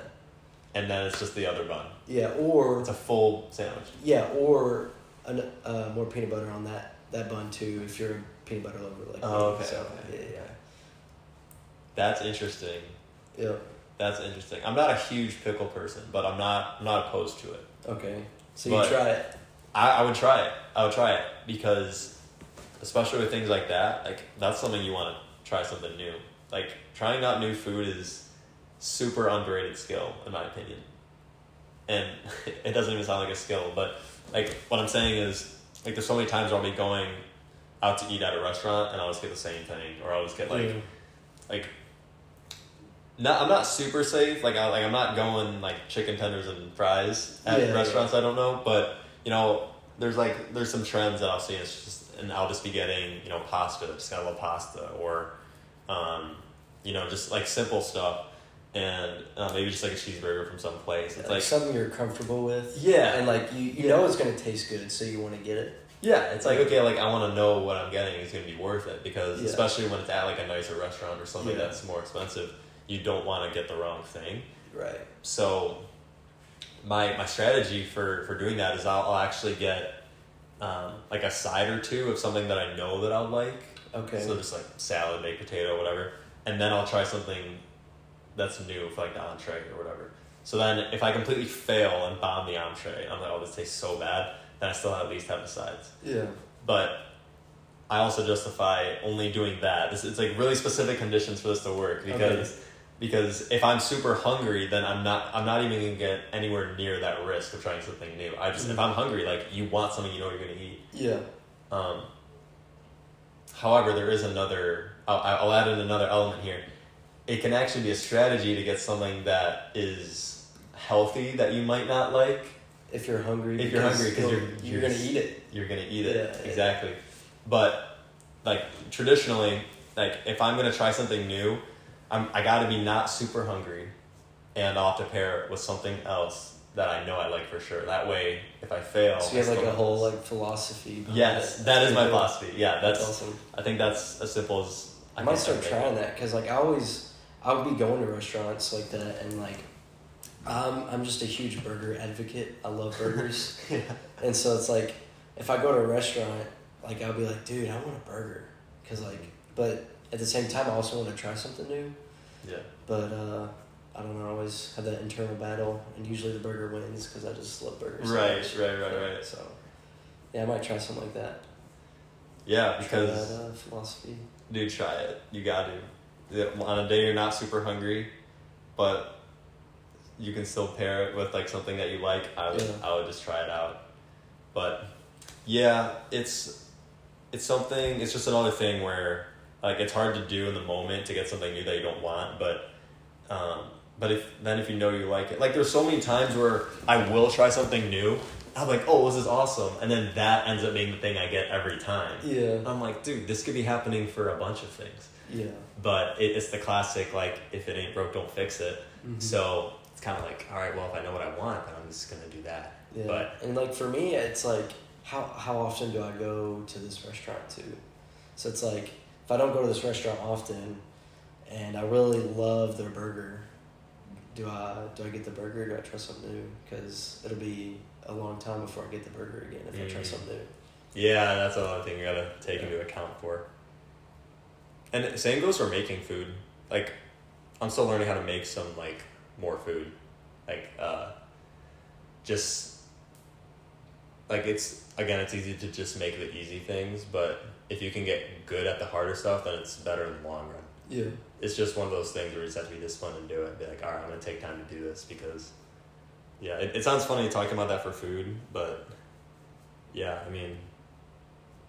And then it's just the other bun. yeah, or It's a full sandwich. yeah, or an, uh, more peanut butter on that that bun too if you're a peanut butter lover like Oh, okay, So, okay. yeah, That's interesting. yeah, yeah. That's interesting. I'm not a huge pickle person, but I'm not I'm not opposed to it. Okay, so But- you try it. I, I would try it. I would try it because, especially with things like that, like that's something you want to try something new. Like trying out new food is super underrated skill in my opinion, and *laughs* it doesn't even sound like a skill. But like what I'm saying is, like there's so many times where I'll be going out to eat at a restaurant and I'll just get the same thing, or I'll just get like Yeah. like not I'm not super safe. Like I like I'm not going like chicken tenders and fries at Yeah, restaurants I don't know, but you know, there's like there's some trends that I'll see. It's just and I'll just be getting you know pasta, just got a little pasta, or um, you know just like simple stuff, and uh, maybe just like a cheeseburger from some place. It's like, like something you're comfortable with. Yeah. and like you you Yeah. know it's gonna taste good, so you want to get it. yeah, it's like okay, like I want to know what I'm getting is going to be worth it because Yeah. especially when it's at like a nicer restaurant or something Yeah. that's more expensive, you don't want to get the wrong thing. Right. so my my strategy for for doing that is I'll, I'll actually get um, like a side or two of something that I know that I'll like. Okay. So just like salad, baked potato, whatever, and then I'll try something that's new for like the entree or whatever. So then if I completely fail and bomb the entree, I'm like, oh, this tastes so bad. Then I still at least have the sides. yeah. But I also justify only doing that. This it's like really specific conditions for this to work because because if I'm super hungry, then I'm not I'm not even gonna get anywhere near that risk of trying something new. I just if I'm hungry, like you want something you know you're gonna eat. Yeah. Um, however, there is another. I'll, I'll add in another element here. It can actually be a strategy to get something that is healthy that you might not like. If you're hungry. If you're hungry, because you'll- you're, you're gonna eat it. You're gonna eat it Yeah, yeah. exactly. But like traditionally, like if I'm gonna try something new, I'm I gotta be not super hungry, and I'll have to pair it with something else that I know I like for sure. That way, if I fail, So you have like a whole like philosophy. Yes, it. that is my philosophy. Yeah, that's. That's awesome. I think that's as simple as I can might start trying that because like I always I would be going to restaurants like that and like um, I'm just a huge burger advocate. I love burgers, *laughs* yeah. and so it's like if I go to a restaurant, like I'll be like, dude, I want a burger, because like, but at the same time, I also want to try something new. Yeah. But uh, I don't know. I always have that internal battle, and usually the burger wins because I just love burgers. so Right, much. right, right, right. So yeah, I might try something like that. Yeah, because that uh, philosophy. dude, try it. You got to. On a day you're not super hungry, but you can still pair it with like something that you like. I would, Yeah. I would just try it out. But yeah, it's it's something. It's just another thing where like it's hard to do in the moment to get something new that you don't want, but. Um, but if then if you know you like it, like there's so many times where I will try something new. I'm like, oh, this is awesome, and then that ends up being the thing I get every time. Yeah. I'm like, dude, this could be happening for a bunch of things. Yeah. But it, it's the classic, like, if it ain't broke, don't fix it. Mhm. So it's kind of like, all right, well, if I know what I want, then I'm just gonna do that. Yeah. But and like for me, it's like how how often do I go to this restaurant too? So it's like if I don't go to this restaurant often, and I really love their burger, do I do I get the burger? Or do I try something new? Because it'll be a long time before I get the burger again if I try Mm. something new. yeah, that's another thing you gotta take into account for. And same goes for making food. Like, I'm still learning how to make some like more food, like uh, just like it's again, it's easy to just make the easy things, but if you can get good at the harder stuff, then it's better in the long run. Yeah. It's just one of those things where you just have to be disciplined and do it. Be like, all right, I'm gonna take time to do this because, yeah, it, it sounds funny talking about that for food, but yeah, I mean,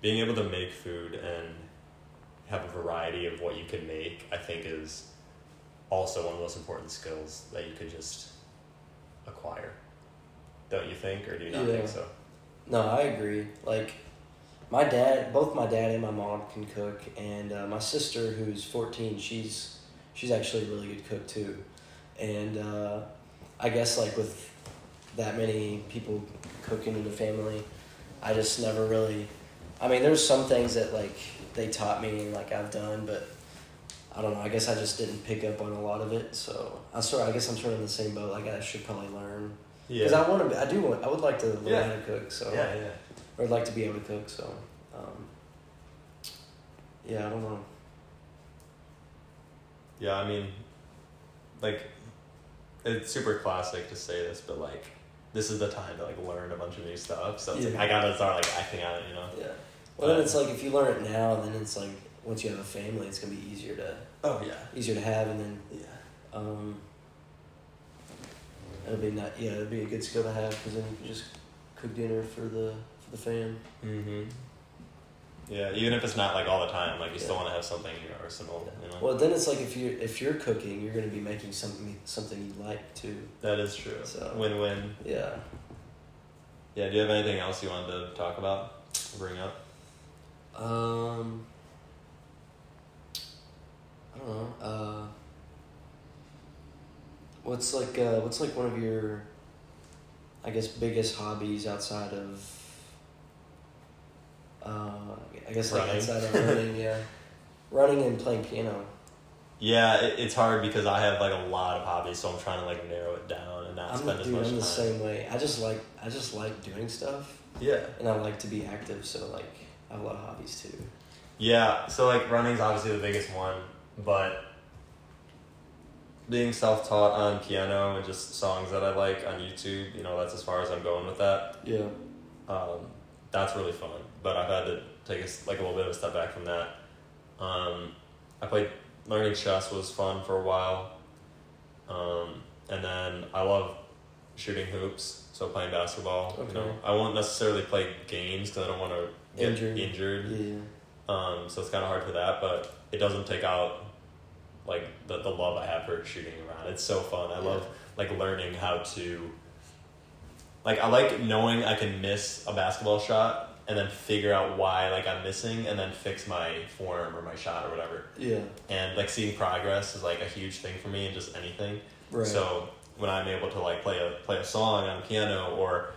being able to make food and have a variety of what you can make, I think, is also one of the most important skills that you could just acquire. Don't you think, or do you not Yeah. think so? No, I agree. Like, my dad, both my dad and my mom can cook, and uh, my sister, who's fourteen, she's she's actually a really good cook too. And uh, I guess like with that many people cooking in the family, I just never really. I mean, there's some things that like they taught me and like I've done, but I don't know. I guess I just didn't pick up on a lot of it. So I sort. I guess I'm sort of in the same boat. Like I should probably learn because I want to. I do want. I would like to learn Yeah. how to cook. So yeah, yeah. Or I'd like to be able to cook. So, um, yeah, I don't know. Yeah, I mean, like, it's super classic to say this, but like, this is the time to like learn a bunch of new stuff. So it's like I gotta start like acting on it, you know. Yeah. Well, then it's like if you learn it now, then it's like once you have a family, it's gonna be easier to Oh yeah. easier to have, and then Yeah. um, it'll be not. Yeah, it'll be a good skill to have because then you can just cook dinner for the the fan. Mm-hmm. Yeah, even if it's not like all the time, like you still want to have something in your arsenal. You know. Well, then it's like if you if you're cooking, you're gonna be making something something you like too. that is true. So- Win-win. Yeah. Yeah. Do you have anything else you wanted to talk about? Bring up? Um, I don't know. Uh, what's like uh, what's like one of your, I guess, biggest hobbies outside of. Uh, I guess like Running. outside of running, *laughs* yeah, running and playing piano. Yeah, it, it's hard because I have like a lot of hobbies, so I'm trying to like narrow it down and not I'm spend as much I'm time. the same way. I just like I just like doing stuff, Yeah. and I like to be active. So like I have a lot of hobbies too. Yeah, so like running's obviously the biggest one, but being self taught on piano and just songs that I like on YouTube, you know, that's as far as I'm going with that. Yeah. Um, that's really fun, but I've had to take a, like a little bit of a step back from that. Um, I played learning chess was fun for a while. Um, and then I love shooting hoops, so playing basketball. You know, I won't necessarily play games because I don't want to get Injured. injured. Yeah. Um, so it's kind of hard for that, but it doesn't take out like the, the love I have for shooting around. It's so fun. I Yeah. love like learning how to like I like knowing I can miss a basketball shot and then figure out why like I'm missing and then fix my form or my shot or whatever. Yeah. And like seeing progress is like a huge thing for me in just anything. Right. So when I'm able to like play a play a song on piano or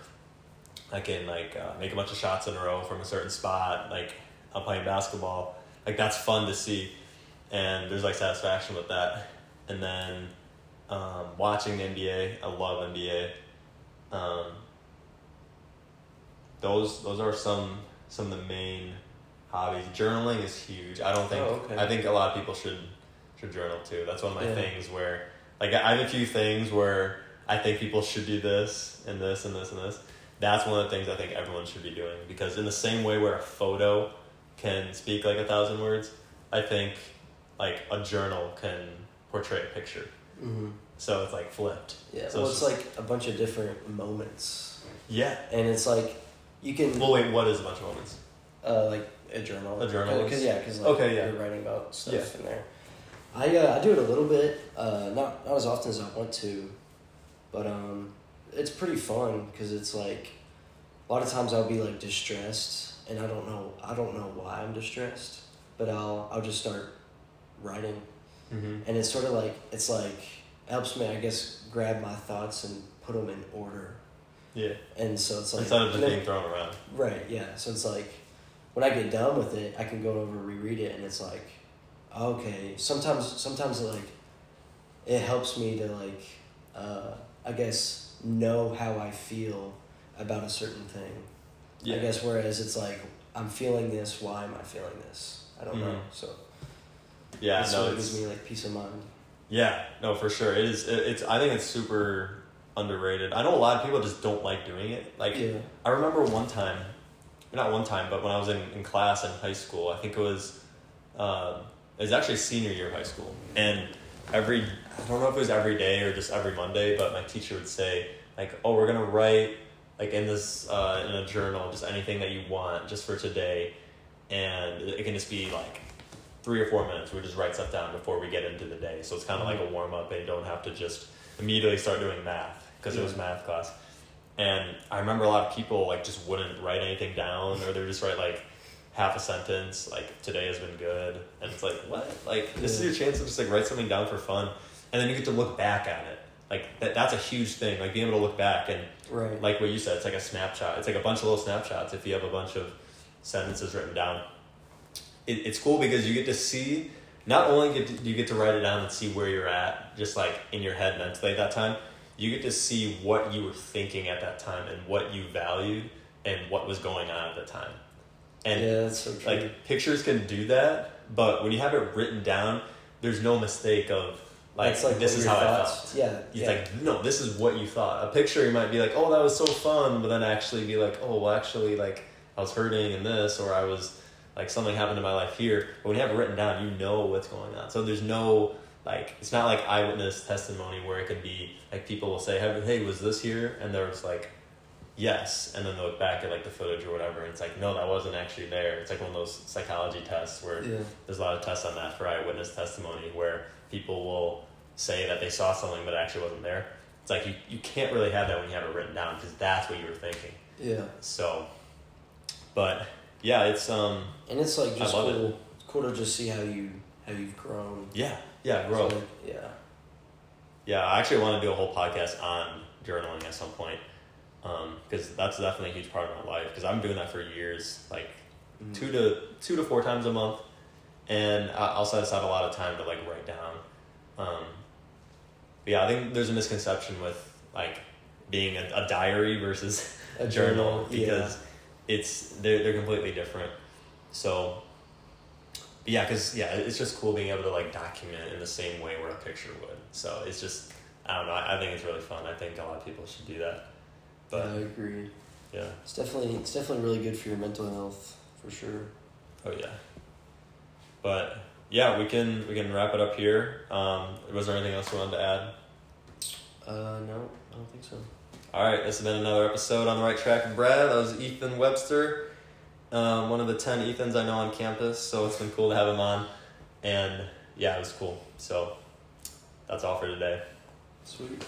I can like uh, make a bunch of shots in a row from a certain spot, like I'm playing basketball, like that's fun to see, and there's like satisfaction with that. And then um, watching the NBA, I love NBA. Um, those those are some some of the main hobbies. Journaling is huge. I don't think Oh, okay. I think a lot of people should should journal too. That's one of my Yeah. things where like I have a few things where I think people should do this and this and this and this. That's one of the things I think everyone should be doing because in the same way where a photo can speak like a thousand words, I think like a journal can portray a picture. hmm So it's like flipped. Yeah. So well, it's it's like a bunch of different moments, Yeah. and it's like you can Well, wait. What is a bunch of moments? uh, like a journal. A journal Cause, is- yeah, because like Okay, yeah. you're writing about stuff Yeah. in there. I uh, I do it a little bit, uh, not not as often as I want to, but um, it's pretty fun because it's like a lot of times I'll be like distressed and I don't know I don't know why I'm distressed, but I'll I'll just start writing Mm-hmm. and it's sort of like it's like helps me I guess grab my thoughts and put them in order, Yeah. and so it's like Instead of just being thrown around. Right, yeah. So it's like when I get done with it, I can go over and reread it and it's like okay, sometimes sometimes it like it helps me to like uh I guess know how I feel about a certain thing. Yeah. I guess whereas it's like I'm feeling this, why am I feeling this? I don't know. Mhm. So Yeah. it No. It's gives me like peace of mind. yeah. No. For sure. It is. It, it's. I think it's super underrated. I know a lot of people just don't like doing it. Like yeah. I remember one time, not one time, but when I was in, in class in high school, I think it was, um, it was actually senior year of high school, and every I don't know if it was every day or just every Monday, but my teacher would say like, "Oh, we're gonna write like in this uh, in a journal just anything that you want just for today," and it can just be like three or four minutes. We just write stuff down before we get into the day, so it's kind of like a warm up, and you don't have to just immediately start doing math because it was math class. And I remember a lot of people like just wouldn't write anything down, or they would just write like half a sentence, like today has been good, and it's like what? Like this is your chance to just like write something down for fun, and then you get to look back at it. Like that, that's a huge thing. Like being able to look back and Right. like what you said, it's like a snapshot. It's like a bunch of little snapshots. If you have a bunch of sentences written down, it, it's cool because you get to see. Not only get to, you get to write it down and see where you're at, just like in your head mentally at that time, you get to see what you were thinking at that time and what you valued and what was going on at the time. And yeah, that's so true. like pictures can do that, but when you have it written down, there's no mistake of like, like, this is how I thoughts- felt. Yeah. It's yeah. like, no, this is what you thought. A picture, you might be like, oh, that was so fun, but then actually be like, oh, well, actually, like, I was hurting in this, or I was, like, something happened in my life here. But when you have it written down, you know what's going on. So there's no, like, it's not like eyewitness testimony where it could be, like, people will say, "Hey, hey, was this here? And they're just like, yes. And then they look back at, like, the footage or whatever, and it's like, no, that wasn't actually there. It's like one of those psychology tests where yeah. there's a lot of tests on that for eyewitness testimony where people will say that they saw something but actually wasn't there. It's like you, you can't really have that when you have it written down because that's what you were thinking. Yeah. So, but yeah, it's um And it's like just cool. It's cool to just see how you how you've grown. yeah yeah growth. So, yeah. Yeah, I actually want to do a whole podcast on journaling at some point because that's definitely a huge part of my life because I'm doing that for years, like Mm. two to two to four times a month, and I also just have a lot of time to like write down. Um, yeah, I think there's a misconception with like being a, a diary versus *laughs* A journal journal, yeah. because it's they're they're completely different. So yeah, because yeah, it's just cool being able to like document in the same way where a picture would. So it's just I don't know. I, I think it's really fun. I think a lot of people should do that. But I agree. yeah, It's definitely it's definitely really good for your mental health for sure. oh yeah. But yeah, we can we can wrap it up here. Um, was there anything else you wanted to add? Uh, no, I don't think so. All right, this has been another episode on the right track Brad. That was Ethan Webster, um, one of the ten Ethans I know on campus. So it's been cool to have him on, and yeah, it was cool. So that's all for today. Sweet.